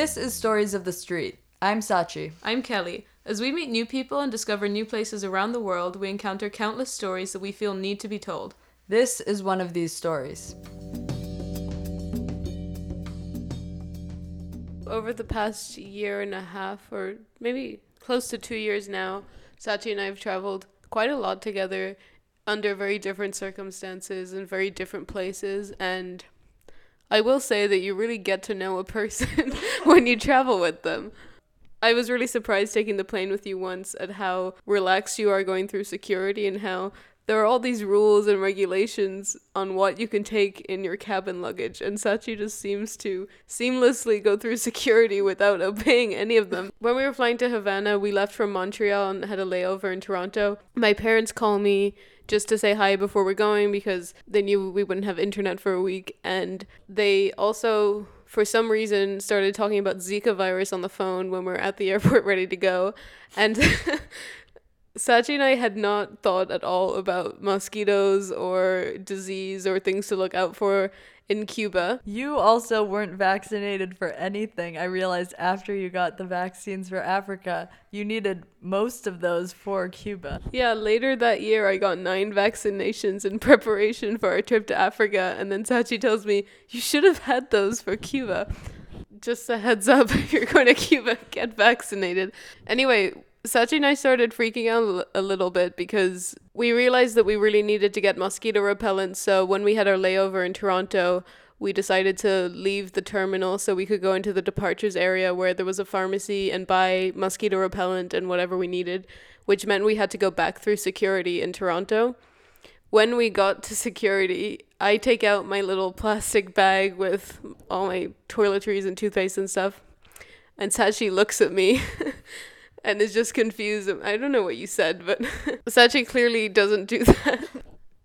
This is Stories of the Street. I'm Sachi. I'm Kelly. As we meet new people and discover new places around the world, we encounter countless stories that we feel need to be told. This is one of these stories. Over the past year and a half, or maybe close to two years now, Sachi and I have traveled quite a lot together under very different circumstances and very different places. And I will say that you really get to know a person when you travel with them. I was really surprised taking the plane with you once at how relaxed you are going through security and how there are all these rules and regulations on what you can take in your cabin luggage, and Sachi just seems to seamlessly go through security without obeying any of them. When we were flying to Havana, we left from Montreal and had a layover in Toronto. My parents call me just to say hi before we're going because they knew we wouldn't have internet for a week, and they also for some reason started talking about Zika virus on the phone when we we're at the airport ready to go. And Sachi and I had not thought at all about mosquitoes or disease or things to look out for in Cuba. You also weren't vaccinated for anything. I realized after you got the vaccines for Africa, you needed most of those for Cuba. Yeah, later that year, I got nine vaccinations in preparation for our trip to Africa, and then Sachi tells me, You should have had those for Cuba. Just a heads up, if you're going to Cuba, get vaccinated. Anyway, Sachi and I started freaking out a little bit because we realized that we really needed to get mosquito repellent. So when we had our layover in Toronto, we decided to leave the terminal so we could go into the departures area where there was a pharmacy and buy mosquito repellent and whatever we needed, which meant we had to go back through security in Toronto. When we got to security, I take out my little plastic bag with all my toiletries and toothpaste and stuff. And Sachi looks at me and is just confused. I don't know what you said, but Sachi clearly doesn't do that.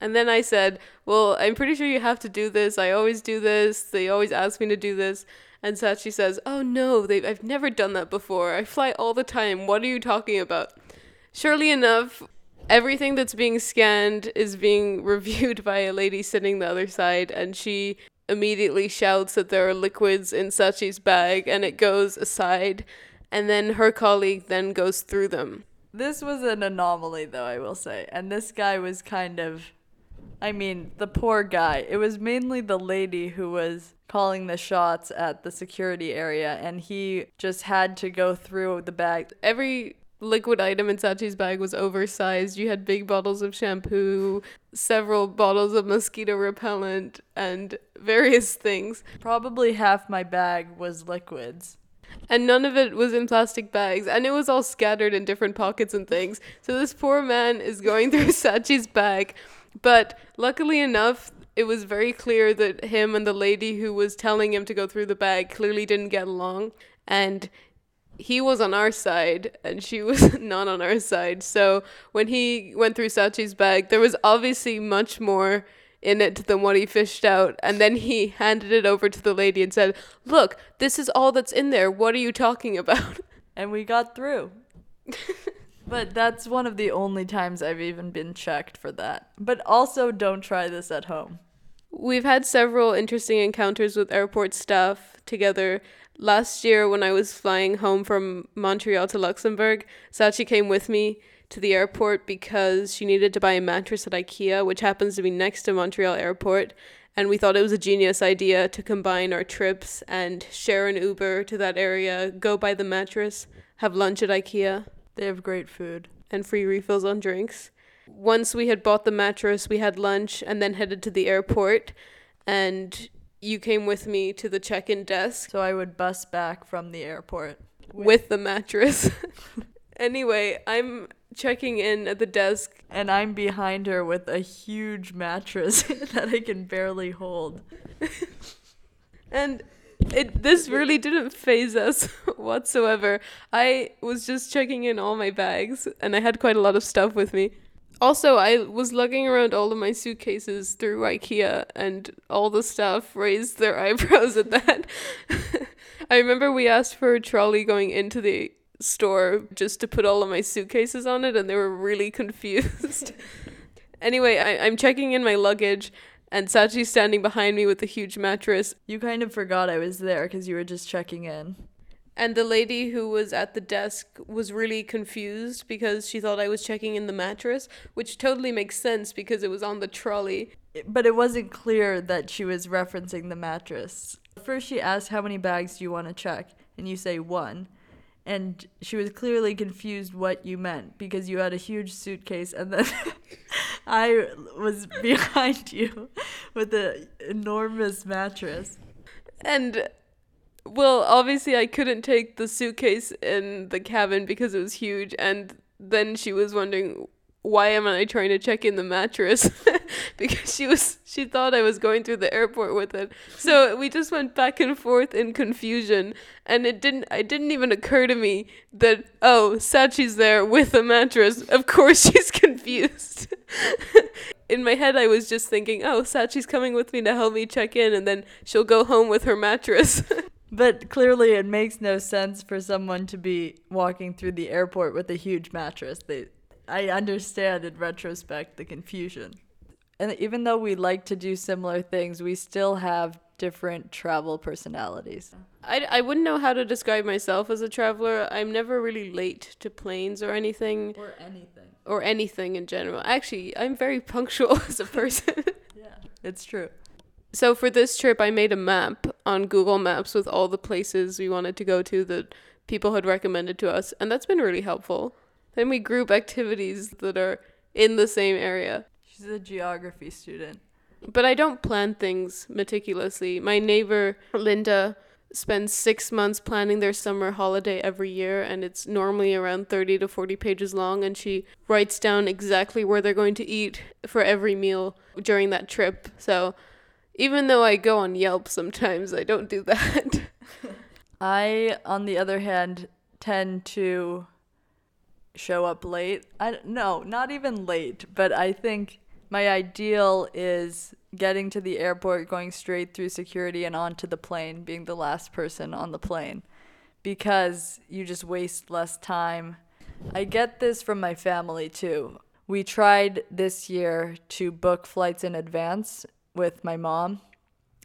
and then I said, Well, I'm pretty sure you have to do this. I always do this. They always ask me to do this. And Sachi says, Oh no, I've never done that before. I fly all the time. What are you talking about? Surely enough, everything that's being scanned is being reviewed by a lady sitting the other side, and she immediately shouts that there are liquids in Sachi's bag, and it goes aside and then her colleague then goes through them. This was an anomaly, though, I will say. And this guy was kind of. I mean, the poor guy. It was mainly the lady who was calling the shots at the security area, and he just had to go through the bag. Every liquid item in Sachi's bag was oversized. You had big bottles of shampoo, several bottles of mosquito repellent, and various things. Probably half my bag was liquids and none of it was in plastic bags. And it was all scattered in different pockets and things. So this poor man is going through sachi's bag. But luckily enough it was very clear that him and the lady who was telling him to go through the bag clearly didn't get along. And he was on our side and she was not on our side. So when he went through sachi's bag there was obviously much more in it than what he fished out. And then he handed it over to the lady and said, Look, this is all that's in there. What are you talking about? And we got through. but that's one of the only times I've even been checked for that. But also, don't try this at home. We've had several interesting encounters with airport staff together. Last year, when I was flying home from Montreal to Luxembourg, Sachi came with me to the airport because she needed to buy a mattress at IKEA, which happens to be next to Montreal Airport. And we thought it was a genius idea to combine our trips and share an Uber to that area, go buy the mattress, have lunch at IKEA. They have great food. And free refills on drinks. Once we had bought the mattress, we had lunch and then headed to the airport. And you came with me to the check in desk. So I would bus back from the airport with, with the mattress. anyway, I'm checking in at the desk. And I'm behind her with a huge mattress that I can barely hold. and it this really didn't faze us whatsoever. I was just checking in all my bags and I had quite a lot of stuff with me. Also, I was lugging around all of my suitcases through IKEA and all the staff raised their eyebrows at that. I remember we asked for a trolley going into the store just to put all of my suitcases on it and they were really confused. anyway, I, I'm checking in my luggage and Sachi's standing behind me with a huge mattress. You kind of forgot I was there because you were just checking in. And the lady who was at the desk was really confused because she thought I was checking in the mattress, which totally makes sense because it was on the trolley. But it wasn't clear that she was referencing the mattress. First, she asked, How many bags do you want to check? And you say one. And she was clearly confused what you meant because you had a huge suitcase, and then I was behind you with an enormous mattress. And well, obviously I couldn't take the suitcase in the cabin because it was huge and then she was wondering why am I trying to check in the mattress? because she was she thought I was going through the airport with it. So we just went back and forth in confusion and it didn't it didn't even occur to me that oh, Sachi's there with a mattress. Of course she's confused. in my head I was just thinking, "Oh, Sachi's coming with me to help me check in and then she'll go home with her mattress." But clearly, it makes no sense for someone to be walking through the airport with a huge mattress. They, I understand in retrospect the confusion. And even though we like to do similar things, we still have different travel personalities. I, I wouldn't know how to describe myself as a traveler. I'm never really late to planes or anything. Or anything. Or anything in general. Actually, I'm very punctual as a person. yeah, it's true. So for this trip, I made a map on Google Maps with all the places we wanted to go to that people had recommended to us, and that's been really helpful. Then we group activities that are in the same area. She's a geography student. But I don't plan things meticulously. My neighbor, Linda, spends six months planning their summer holiday every year, and it's normally around 30 to 40 pages long, and she writes down exactly where they're going to eat for every meal during that trip. So even though I go on Yelp sometimes, I don't do that. I, on the other hand, tend to show up late. I no, not even late, but I think my ideal is getting to the airport, going straight through security and onto the plane, being the last person on the plane because you just waste less time. I get this from my family too. We tried this year to book flights in advance with my mom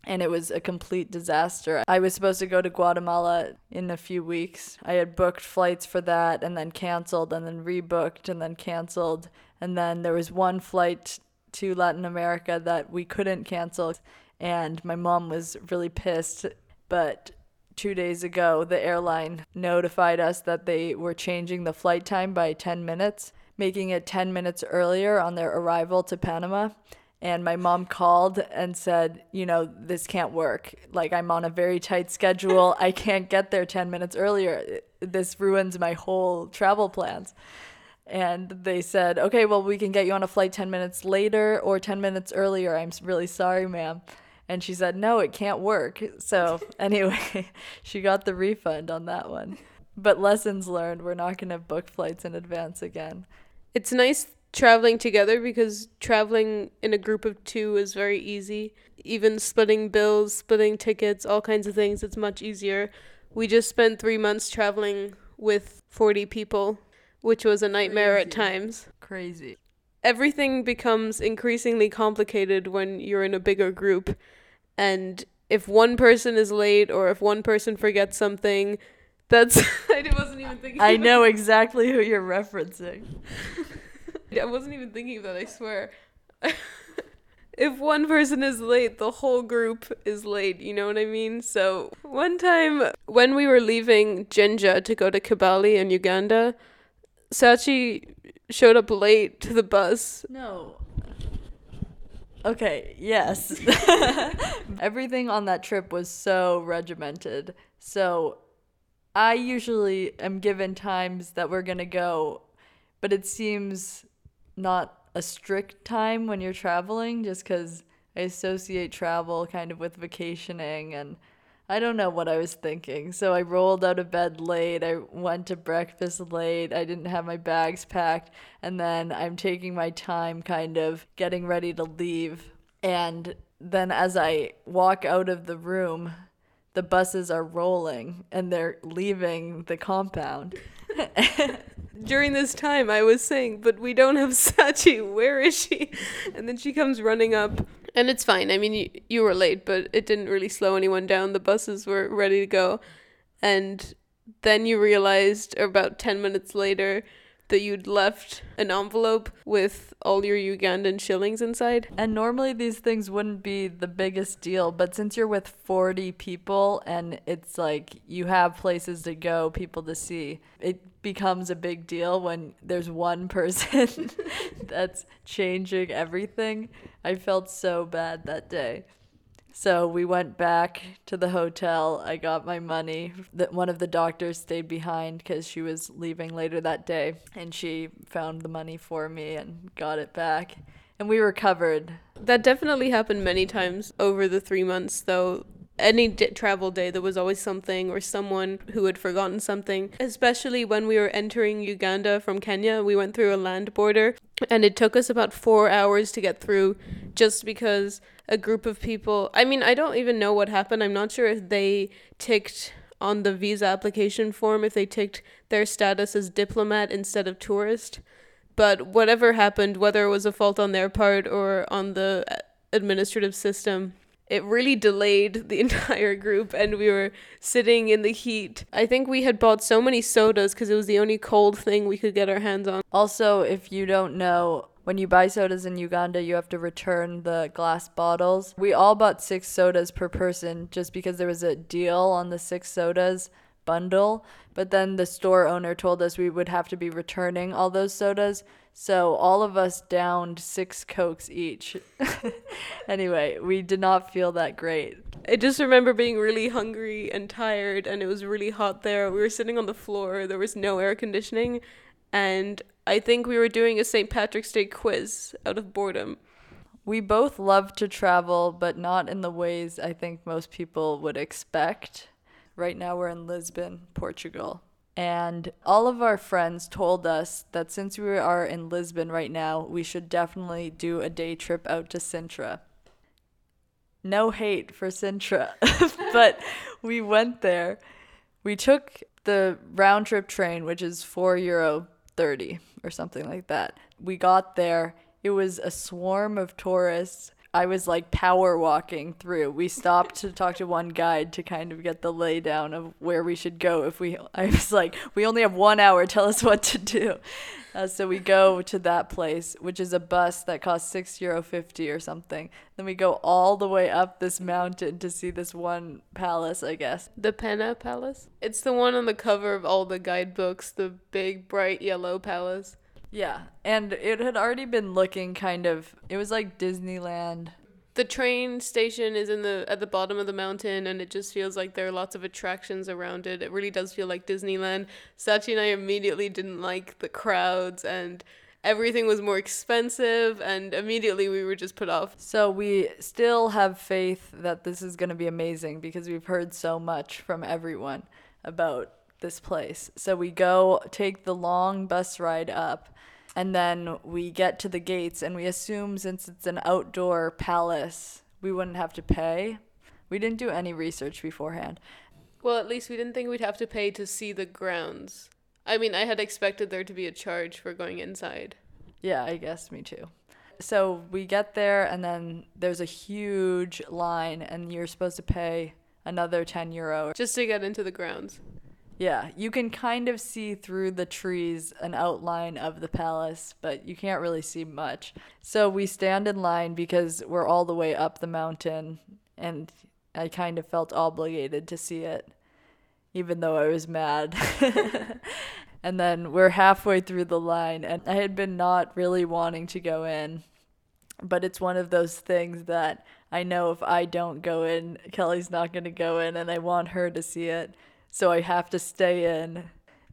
and it was a complete disaster. I was supposed to go to Guatemala in a few weeks. I had booked flights for that and then canceled and then rebooked and then canceled. And then there was one flight to Latin America that we couldn't cancel and my mom was really pissed, but 2 days ago the airline notified us that they were changing the flight time by 10 minutes, making it 10 minutes earlier on their arrival to Panama and my mom called and said, you know, this can't work. Like, I'm on a very tight schedule. I can't get there 10 minutes earlier. This ruins my whole travel plans. And they said, okay, well, we can get you on a flight 10 minutes later or 10 minutes earlier. I'm really sorry, ma'am. And she said, no, it can't work. So, anyway, she got the refund on that one. But lessons learned, we're not going to book flights in advance again. It's nice traveling together because traveling in a group of two is very easy. Even splitting bills, splitting tickets, all kinds of things, it's much easier. We just spent three months traveling with 40 people, which was a nightmare Crazy. at times. Crazy. Everything becomes increasingly complicated when you're in a bigger group. And if one person is late or if one person forgets something, that's. I wasn't even thinking. I know exactly who you're referencing. I wasn't even thinking of that, I swear. if one person is late, the whole group is late, you know what I mean? So, one time when we were leaving Jinja to go to Kibale in Uganda, Sachi showed up late to the bus. No. Okay, yes. Everything on that trip was so regimented. So, I usually am given times that we're going to go, but it seems not a strict time when you're traveling just because I associate travel kind of with vacationing and I don't know what I was thinking. So I rolled out of bed late. I went to breakfast late. I didn't have my bags packed. And then I'm taking my time kind of getting ready to leave. And then as I walk out of the room, the buses are rolling and they're leaving the compound. during this time I was saying, but we don't have Sachi. Where is she? And then she comes running up. And it's fine. I mean, you, you were late, but it didn't really slow anyone down. The buses were ready to go. And then you realized about 10 minutes later that you'd left an envelope with all your Ugandan shillings inside. And normally these things wouldn't be the biggest deal, but since you're with 40 people and it's like you have places to go, people to see, it becomes a big deal when there's one person that's changing everything. I felt so bad that day. So we went back to the hotel. I got my money. That one of the doctors stayed behind because she was leaving later that day, and she found the money for me and got it back. And we recovered. That definitely happened many times over the three months, though. Any d- travel day, there was always something or someone who had forgotten something. Especially when we were entering Uganda from Kenya, we went through a land border, and it took us about four hours to get through just because a group of people. I mean, I don't even know what happened. I'm not sure if they ticked on the visa application form, if they ticked their status as diplomat instead of tourist. But whatever happened, whether it was a fault on their part or on the uh, administrative system, it really delayed the entire group and we were sitting in the heat. I think we had bought so many sodas because it was the only cold thing we could get our hands on. Also, if you don't know, when you buy sodas in Uganda, you have to return the glass bottles. We all bought six sodas per person just because there was a deal on the six sodas bundle. But then the store owner told us we would have to be returning all those sodas. So all of us downed six Cokes each. anyway, we did not feel that great. I just remember being really hungry and tired, and it was really hot there. We were sitting on the floor, there was no air conditioning, and I think we were doing a St. Patrick's Day quiz out of boredom. We both love to travel, but not in the ways I think most people would expect. Right now, we're in Lisbon, Portugal. And all of our friends told us that since we are in Lisbon right now, we should definitely do a day trip out to Sintra. No hate for Sintra, but we went there. We took the round trip train, which is 4 euro 30 or something like that. We got there. It was a swarm of tourists. I was like power walking through. We stopped to talk to one guide to kind of get the laydown of where we should go. If we, I was like, we only have one hour. Tell us what to do. Uh, so we go to that place, which is a bus that costs six euro fifty or something. Then we go all the way up this mountain to see this one palace, I guess. The Pena Palace? It's the one on the cover of all the guidebooks, the big bright yellow palace. Yeah, and it had already been looking kind of. It was like Disneyland. The train station is in the at the bottom of the mountain, and it just feels like there are lots of attractions around it. It really does feel like Disneyland. Sachi and I immediately didn't like the crowds, and everything was more expensive, and immediately we were just put off. So we still have faith that this is going to be amazing because we've heard so much from everyone about this place. So we go take the long bus ride up and then we get to the gates and we assume since it's an outdoor palace, we wouldn't have to pay. We didn't do any research beforehand. Well, at least we didn't think we'd have to pay to see the grounds. I mean, I had expected there to be a charge for going inside. Yeah, I guess me too. So we get there and then there's a huge line and you're supposed to pay another 10 euro. Just to get into the grounds. Yeah, you can kind of see through the trees an outline of the palace, but you can't really see much. So we stand in line because we're all the way up the mountain, and I kind of felt obligated to see it, even though I was mad. and then we're halfway through the line, and I had been not really wanting to go in, but it's one of those things that I know if I don't go in, Kelly's not going to go in, and I want her to see it so I have to stay in.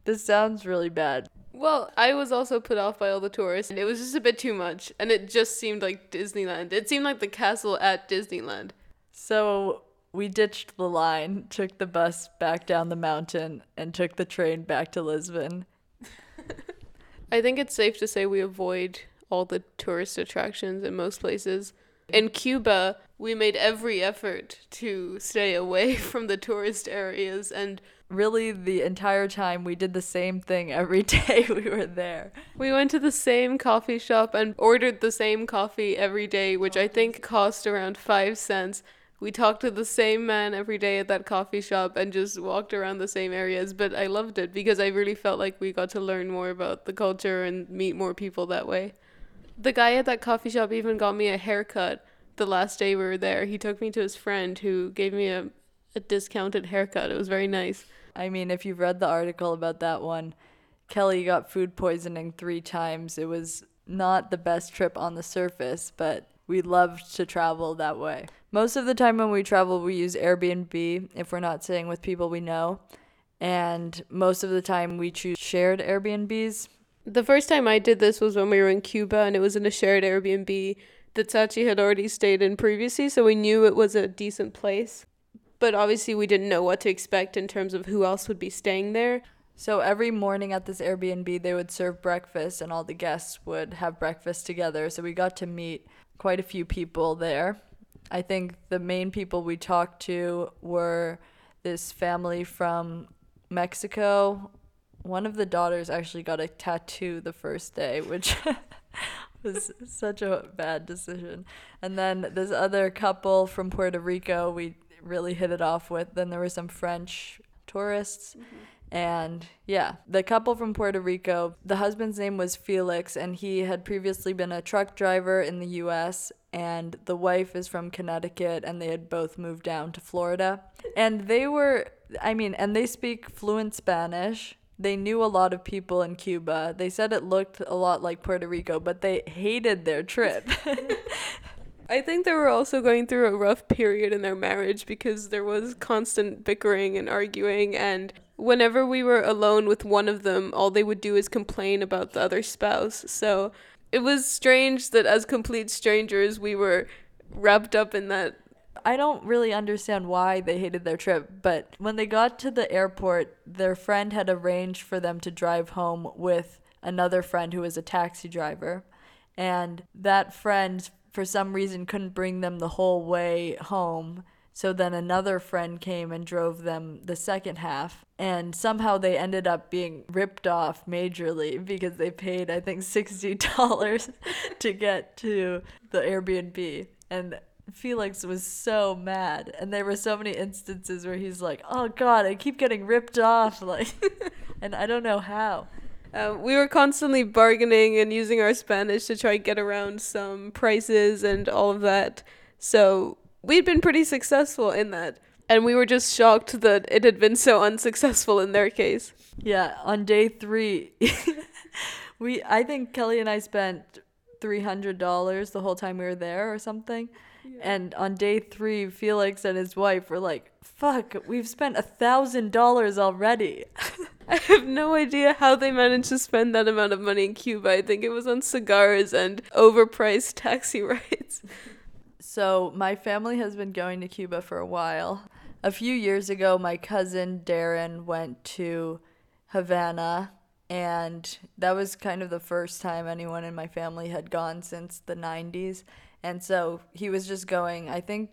This sounds really bad. Well, I was also put off by all the tourists, and it was just a bit too much, and it just seemed like Disneyland. It seemed like the castle at Disneyland. So we ditched the line, took the bus back down the mountain, and took the train back to Lisbon. I think it's safe to say we avoid all the tourist attractions in most places. In Cuba, we made every effort to stay away from the tourist areas and really the entire time we did the same thing every day we were there. We went to the same coffee shop and ordered the same coffee every day, which I think cost around 5 cents. We talked to the same man every day at that coffee shop and just walked around the same areas, but I loved it because I really felt like we got to learn more about the culture and meet more people that way. The guy at that coffee shop even got me a haircut the last day we were there. He took me to his friend who gave me a, a discounted haircut. It was very nice. I mean, if you've read the article about that one, Kelly got food poisoning three times. It was not the best trip on the surface, but we loved to travel that way. Most of the time when we travel, we use Airbnb if we're not staying with people we know. And most of the time, we choose shared Airbnbs. The first time I did this was when we were in Cuba and it was in a shared Airbnb that Sachi had already stayed in previously, so we knew it was a decent place. But obviously, we didn't know what to expect in terms of who else would be staying there. So every morning at this Airbnb, they would serve breakfast, and all the guests would have breakfast together. So we got to meet quite a few people there. I think the main people we talked to were this family from Mexico. One of the daughters actually got a tattoo the first day, which was such a bad decision. And then this other couple from Puerto Rico, we really hit it off with. Then there were some French tourists. Mm-hmm. And yeah, the couple from Puerto Rico, the husband's name was Felix, and he had previously been a truck driver in the US. And the wife is from Connecticut, and they had both moved down to Florida. And they were, I mean, and they speak fluent Spanish. They knew a lot of people in Cuba. They said it looked a lot like Puerto Rico, but they hated their trip. I think they were also going through a rough period in their marriage because there was constant bickering and arguing and whenever we were alone with one of them, all they would do is complain about the other spouse. So it was strange that as complete strangers we were wrapped up in that I don't really understand why they hated their trip, but when they got to the airport, their friend had arranged for them to drive home with another friend who was a taxi driver. And that friend, for some reason, couldn't bring them the whole way home. So then another friend came and drove them the second half. And somehow they ended up being ripped off majorly because they paid, I think, $60 to get to the Airbnb. And Felix was so mad, and there were so many instances where he's like, "Oh God, I keep getting ripped off," like, and I don't know how. Uh, we were constantly bargaining and using our Spanish to try and get around some prices and all of that. So we'd been pretty successful in that, and we were just shocked that it had been so unsuccessful in their case. Yeah, on day three, we I think Kelly and I spent three hundred dollars the whole time we were there or something. And on day three, Felix and his wife were like, fuck, we've spent a thousand dollars already. I have no idea how they managed to spend that amount of money in Cuba. I think it was on cigars and overpriced taxi rides. So, my family has been going to Cuba for a while. A few years ago, my cousin Darren went to Havana, and that was kind of the first time anyone in my family had gone since the 90s. And so he was just going, I think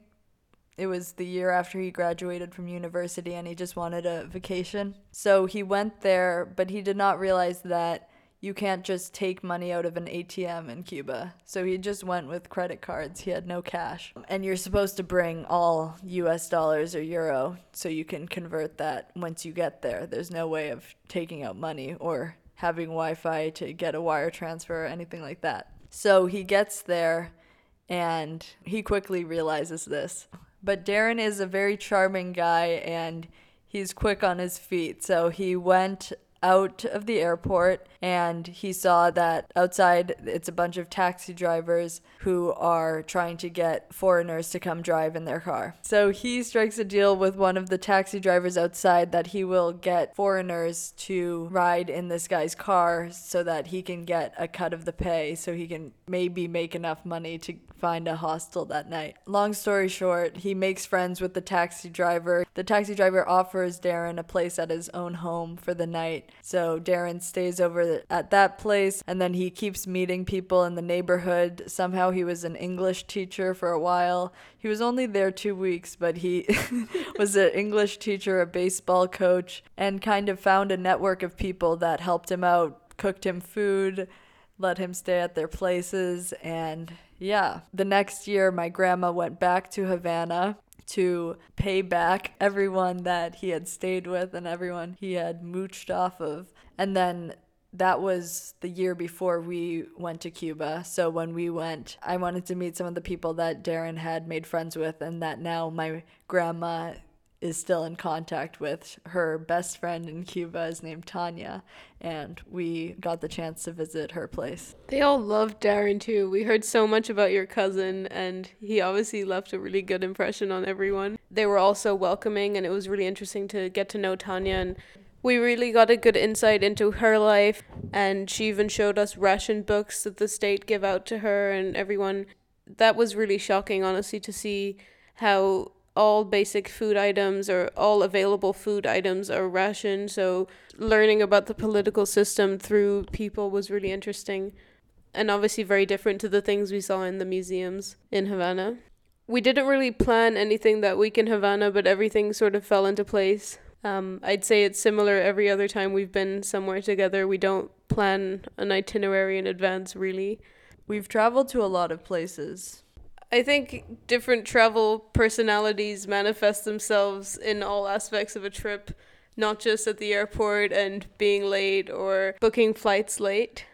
it was the year after he graduated from university and he just wanted a vacation. So he went there, but he did not realize that you can't just take money out of an ATM in Cuba. So he just went with credit cards. He had no cash. And you're supposed to bring all US dollars or euro so you can convert that once you get there. There's no way of taking out money or having Wi Fi to get a wire transfer or anything like that. So he gets there and he quickly realizes this. But Darren is a very charming guy and he's quick on his feet. So he went out of the airport and he saw that outside it's a bunch of taxi drivers who are trying to get foreigners to come drive in their car. So he strikes a deal with one of the taxi drivers outside that he will get foreigners to ride in this guy's car so that he can get a cut of the pay so he can maybe make enough money to find a hostel that night. Long story short, he makes friends with the taxi driver. The taxi driver offers Darren a place at his own home for the night. So Darren stays over at that place and then he keeps meeting people in the neighborhood. Somehow he was an English teacher for a while. He was only there two weeks, but he was an English teacher, a baseball coach, and kind of found a network of people that helped him out, cooked him food, let him stay at their places, and yeah. The next year, my grandma went back to Havana to pay back everyone that he had stayed with and everyone he had mooched off of. And then that was the year before we went to Cuba. So when we went, I wanted to meet some of the people that Darren had made friends with, and that now my grandma is still in contact with. Her best friend in Cuba is named Tanya, and we got the chance to visit her place. They all loved Darren too. We heard so much about your cousin, and he obviously left a really good impression on everyone. They were all so welcoming, and it was really interesting to get to know Tanya and we really got a good insight into her life and she even showed us ration books that the state give out to her and everyone that was really shocking honestly to see how all basic food items or all available food items are rationed so learning about the political system through people was really interesting and obviously very different to the things we saw in the museums in Havana. We didn't really plan anything that week in Havana, but everything sort of fell into place. Um, I'd say it's similar every other time we've been somewhere together. We don't plan an itinerary in advance, really. We've traveled to a lot of places. I think different travel personalities manifest themselves in all aspects of a trip, not just at the airport and being late or booking flights late.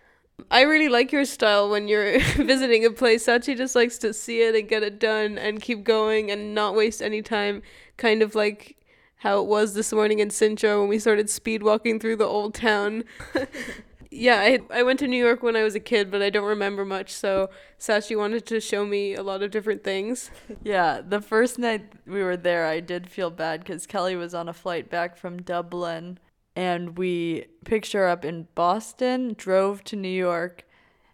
I really like your style when you're visiting a place. Sachi just likes to see it and get it done and keep going and not waste any time. Kind of like how it was this morning in Sintra when we started speed walking through the old town. yeah, I I went to New York when I was a kid, but I don't remember much. So Sachi wanted to show me a lot of different things. Yeah, the first night we were there, I did feel bad because Kelly was on a flight back from Dublin, and we picked her up in Boston, drove to New York,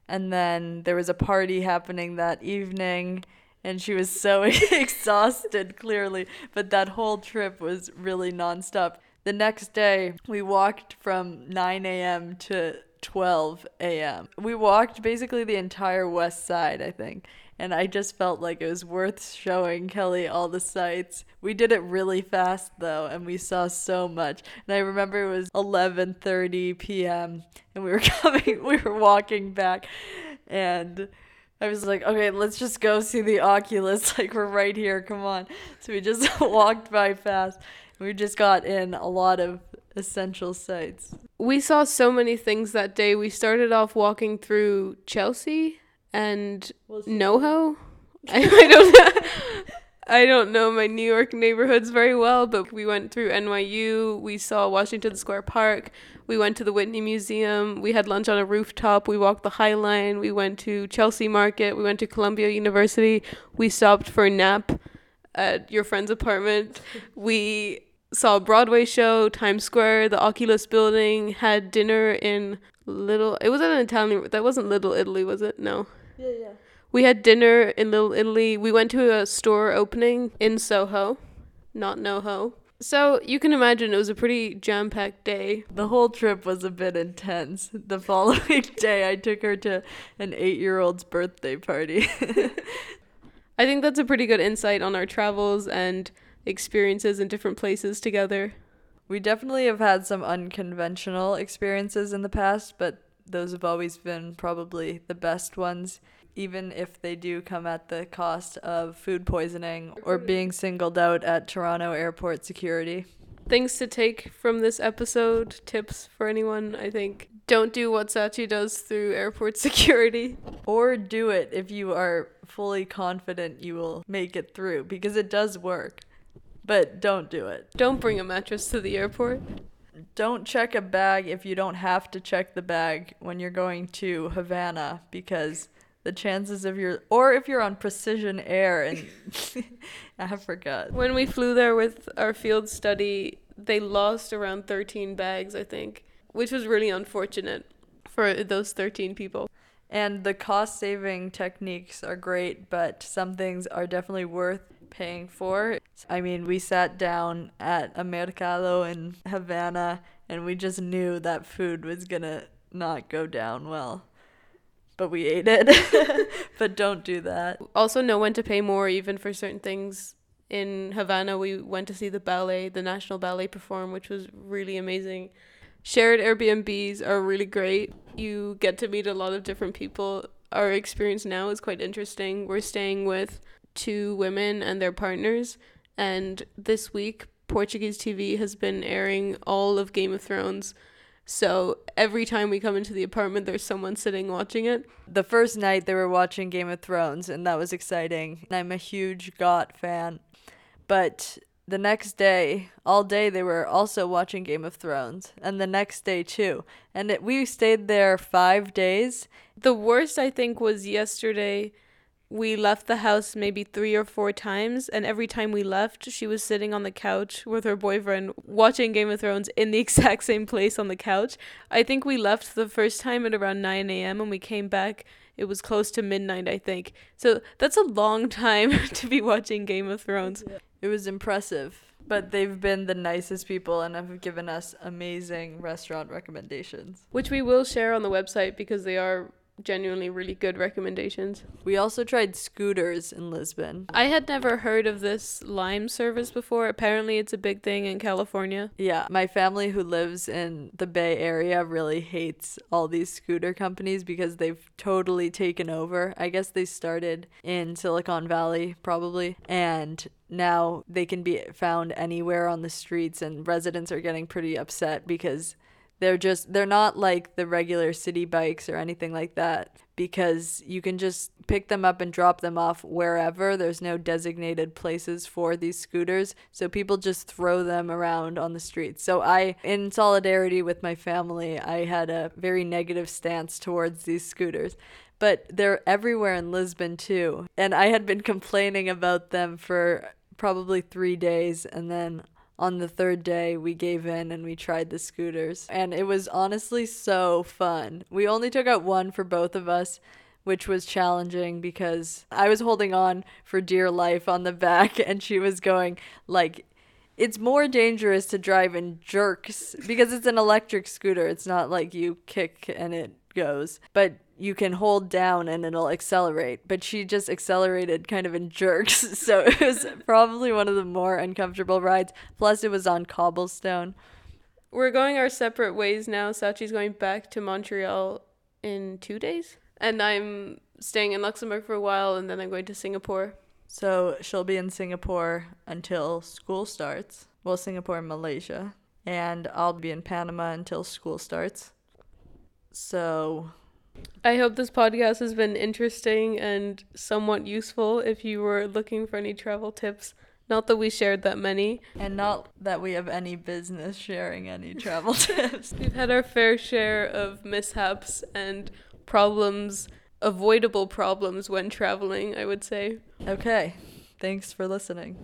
and then there was a party happening that evening and she was so exhausted clearly. But that whole trip was really nonstop. The next day we walked from 9 a.m to 12 a.m we walked basically the entire west side i think. And i just felt like it was worth showing kelly all the sights. We did it really fast though and we saw so much. And i remember it was 11:30 p.m. and we were coming we were walking back. And I was like, okay, let's just go see the Oculus. Like, we're right here. Come on. So we just walked by fast. We just got in a lot of essential sites. We saw so many things that day. We started off walking through Chelsea and well, NoHo. I, I don't know. I don't know my New York neighborhoods very well, but we went through NYU. We saw Washington Square Park. We went to the Whitney Museum. We had lunch on a rooftop. We walked the High Line. We went to Chelsea Market. We went to Columbia University. We stopped for a nap at your friend's apartment. We saw a Broadway show, Times Square, the Oculus building, had dinner in Little. It wasn't an Italian. That wasn't Little Italy, was it? No. Yeah, yeah. We had dinner in Little Italy. We went to a store opening in Soho, not NoHo. So you can imagine it was a pretty jam packed day. The whole trip was a bit intense. The following day, I took her to an eight year old's birthday party. I think that's a pretty good insight on our travels and experiences in different places together. We definitely have had some unconventional experiences in the past, but those have always been probably the best ones even if they do come at the cost of food poisoning or being singled out at Toronto airport security. Things to take from this episode, tips for anyone, I think. Don't do what Sachi does through airport security. Or do it if you are fully confident you will make it through, because it does work. But don't do it. Don't bring a mattress to the airport. Don't check a bag if you don't have to check the bag when you're going to Havana, because the chances of your or if you're on precision air in Africa. When we flew there with our field study, they lost around 13 bags, I think, which was really unfortunate for those 13 people. And the cost saving techniques are great, but some things are definitely worth paying for. I mean, we sat down at a mercado in Havana and we just knew that food was going to not go down well but we ate it. but don't do that. Also, know when to pay more, even for certain things. In Havana, we went to see the ballet, the National Ballet perform, which was really amazing. Shared Airbnbs are really great. You get to meet a lot of different people. Our experience now is quite interesting. We're staying with two women and their partners, And this week, Portuguese TV has been airing all of Game of Thrones. So every time we come into the apartment, there's someone sitting watching it. The first night they were watching Game of Thrones, and that was exciting. I'm a huge GOT fan. But the next day, all day, they were also watching Game of Thrones, and the next day too. And it, we stayed there five days. The worst, I think, was yesterday. We left the house maybe three or four times, and every time we left, she was sitting on the couch with her boyfriend watching Game of Thrones in the exact same place on the couch. I think we left the first time at around 9 a.m., and we came back. It was close to midnight, I think. So that's a long time to be watching Game of Thrones. It was impressive. But they've been the nicest people and have given us amazing restaurant recommendations. Which we will share on the website because they are genuinely really good recommendations. We also tried scooters in Lisbon. I had never heard of this Lime service before. Apparently, it's a big thing in California. Yeah, my family who lives in the Bay Area really hates all these scooter companies because they've totally taken over. I guess they started in Silicon Valley, probably, and now they can be found anywhere on the streets, and residents are getting pretty upset because they're just they're not like the regular city bikes or anything like that because you can just pick them up and drop them off wherever. There's no designated places for these scooters, so people just throw them around on the streets. So I in solidarity with my family, I had a very negative stance towards these scooters. But they're everywhere in Lisbon too. And I had been complaining about them for probably 3 days and then on the third day we gave in and we tried the scooters and it was honestly so fun. We only took out one for both of us which was challenging because i was holding on for dear life on the back and she was going like it's more dangerous to drive in jerks because it's an electric scooter. It's not like you kick and it goes. But you can hold down and it'll accelerate. But she just accelerated kind of in jerks. So it was probably one of the more uncomfortable rides. Plus, it was on cobblestone. We're going our separate ways now. Sachi's going back to Montreal in two days. And I'm staying in Luxembourg for a while and then I'm going to Singapore. So she'll be in Singapore until school starts. Well, Singapore and Malaysia. And I'll be in Panama until school starts. So I hope this podcast has been interesting and somewhat useful if you were looking for any travel tips. Not that we shared that many. And not that we have any business sharing any travel tips. We've had our fair share of mishaps and problems, avoidable problems when traveling, I would say. Okay. Thanks for listening.